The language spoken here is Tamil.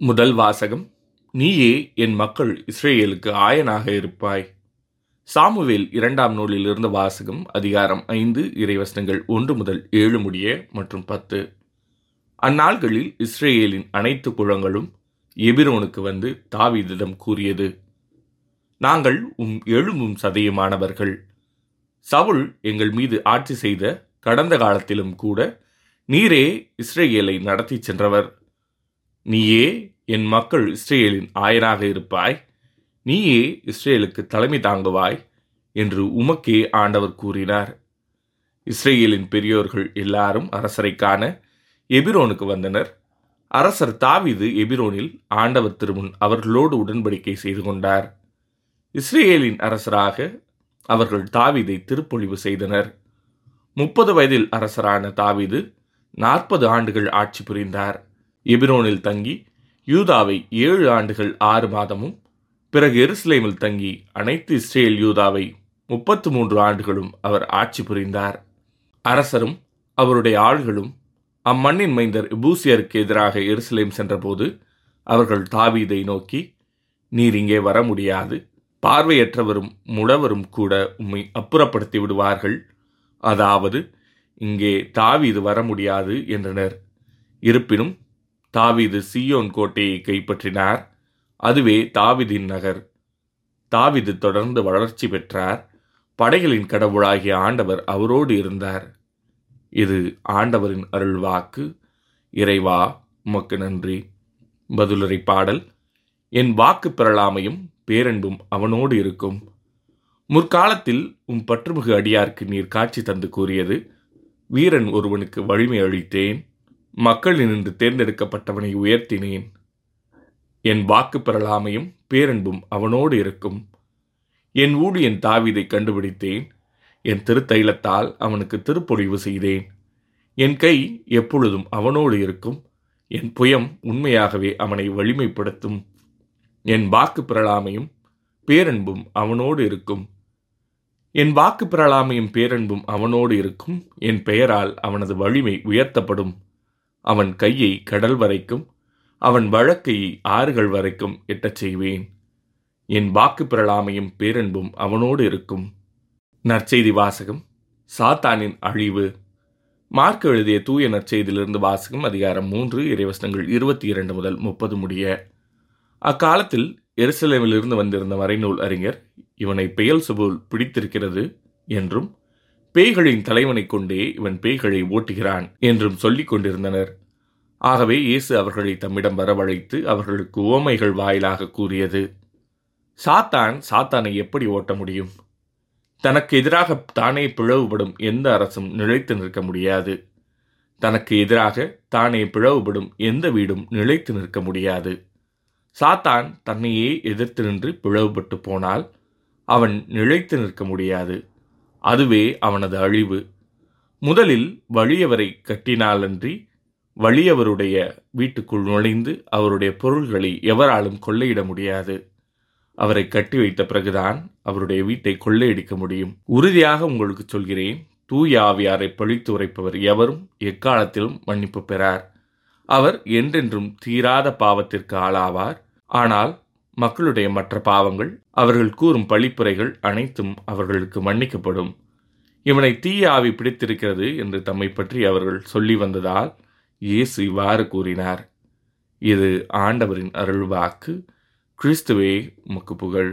முதல் வாசகம் நீயே என் மக்கள் இஸ்ரேலுக்கு ஆயனாக இருப்பாய். சாமுவேல் இரண்டாம் நூலில் இருந்த வாசகம் அதிகாரம் ஐந்து இறைவசனங்கள் ஒன்று முதல் ஏழு முடிய மற்றும் பத்து. அந்நாள்களில் இஸ்ரேலின் அனைத்து குளங்களும் எபிரோனுக்கு வந்து தாவீதிடம் கூறியது நாங்கள் உம் எழும்பும் சதையுமானவர்கள். சவுல் எங்கள் மீது ஆட்சி செய்த கடந்த காலத்திலும் கூட நீரே இஸ்ரேலை நடத்தி சென்றவர். நீயே என் மக்கள் இஸ்ரேலின் ஆயனாக இருப்பாய். நீயே இஸ்ரேலுக்கு தலைமை தாங்குவாய் என்று உமக்கே ஆண்டவர் கூறினார். இஸ்ரேலின் பெரியோர்கள் எல்லாரும் அரசரை காண எபிரோனுக்கு வந்தனர். அரசர் தாவீது எபிரோனில் ஆண்டவர் திருமுன் அவர்களோடு உடன்படிக்கை செய்து கொண்டார். இஸ்ரேலின் அரசராக அவர்கள் தாவீதை திருப்பொழிவு செய்தனர். முப்பது வயதில் அரசரான தாவீது நாற்பது ஆண்டுகள் ஆட்சி புரிந்தார். எபிரோனில் தங்கி யூதாவை ஏழு ஆண்டுகள் ஆறு மாதமும் பிறகு எருசலேமில் தங்கி அனைத்து இஸ்ரேல் யூதாவை முப்பத்து மூன்று ஆண்டுகளும் அவர் ஆட்சி புரிந்தார். அரசரும் அவருடைய ஆள்களும் அம்மண்ணின் மைந்தர் இபூசியருக்கு எதிராக எருசலேம் சென்றபோது அவர்கள் தாவீதை நோக்கி நீர் இங்கே வர முடியாது. பார்வையற்றவரும் முடவரும் கூட உம்மை அப்புறப்படுத்தி விடுவார்கள். அதாவது இங்கே தாவீது வர முடியாது என்றனர். இருப்பினும் தாவிது சியோன் கோட்டையை கைப்பற்றினார். அதுவே தாவிதின் நகர். தாவிது தொடர்ந்து வளர்ச்சி பெற்றார். படைகளின் கடவுளாகிய ஆண்டவர் அவரோடு இருந்தார். இது ஆண்டவரின் அருள் வாக்கு இறைவா உமக்கு நன்றி. பதிலுரை பாடல். என் வாக்கு பெறலாமையும் பேரன்பும் அவனோடு இருக்கும். முற்காலத்தில் உம் பற்றுமுக அடியார்க்கு நீர் காட்சி தந்து கூறியது. வீரன் ஒருவனுக்கு வலிமை அளித்தேன். மக்களினின்று தேர்ந்தெடுக்கப்பட்டவனை உயர்த்தினேன். என் வாக்கு பெறலாமையும் பேரன்பும் அவனோடு இருக்கும். என் ஊழியன் தாவீதை கண்டுபிடித்தேன். என் திருத்தைலத்தால் அவனுக்கு திருப்பொழிவு செய்தேன். என் கை எப்பொழுதும் அவனோடு இருக்கும். என் புயம் உண்மையாகவே அவனை வலிமைப்படுத்தும். என் வாக்கு பெறலாமையும் பேரன்பும் அவனோடு இருக்கும். என் வாக்கு பெறலாமையும் பேரன்பும் அவனோடு இருக்கும். என் பெயரால் அவனது வலிமை உயர்த்தப்படும். அவன் கையை கடல் வரைக்கும் அவன் வழக்கை ஆறுகள் வரைக்கும் எட்டச் செய்வேன். என் வாக்கு பிரளாமையும் பேரன்பும் அவனோடு இருக்கும். நற்செய்தி வாசகம் சாத்தானின் அழிவு. மார்க் எழுதிய தூய நற்செய்தியிலிருந்து வாசகம் அதிகாரம் மூன்று இறைவசனங்கள் இருபத்தி இரண்டு முதல் முப்பது முடிய. அக்காலத்தில் எருசலேமிலிருந்து வந்திருந்த மறைநூல் அறிஞர் இவனை பெயல் சுபுல் பிடித்திருக்கிறது என்றும் பேய்களின் தலைவனைக் கொண்டே இவன் பேய்களை ஓட்டுகிறான் என்றும் சொல்லிக் கொண்டிருந்தனர். ஆகவே இயேசு அவர்களை தம்மிடம் வரவழைத்து அவர்களுக்கு உவமைகள் வாயிலாக கூறியது சாத்தான் சாத்தானை எப்படி ஓட்ட முடியும்? தனக்கு எதிராக தானே பிளவுபடும் எந்த அரசும் நிலைத்து நிற்க முடியாது. தனக்கு எதிராக தானே பிளவுபடும் எந்த வீடும் நிலைத்து நிற்க முடியாது. சாத்தான் தன்னையே எதிர்த்து நின்று பிளவுபட்டு போனால் அவன் நிலைத்து நிற்க முடியாது. அதுவே அவனது அழிவு. முதலில் வலியவரை கட்டினாலன்றி வலியவருடைய வீட்டுக்குள் நுழைந்து அவருடைய பொருள்களை எவராலும் கொள்ளையிட முடியாது. அவரை கட்டி வைத்த பிறகுதான் அவருடைய வீட்டை கொள்ளையடிக்க முடியும். உறுதியாக உங்களுக்கு சொல்கிறேன் தூய ஆவியாரை பழித்து உரைப்பவர் எவரும் எக்காலத்திலும் மன்னிப்பு பெறார். அவர் என்றென்றும் தீராத பாவத்திற்கு ஆளாவார். ஆனால் மக்களுடைய மற்ற பாவங்கள் அவர்கள் கூறும் பழிப்புரைகள் அனைத்தும் அவர்களுக்கு மன்னிக்கப்படும். இவனை தீய ஆவி பிடித்திருக்கிறது என்று தம்மை பற்றி அவர்கள் சொல்லி வந்ததால் இயேசு இவ்வாறு கூறினார். இது ஆண்டவரின் அருள்வாக்கு. கிறிஸ்துவே முக்கு புகழ்.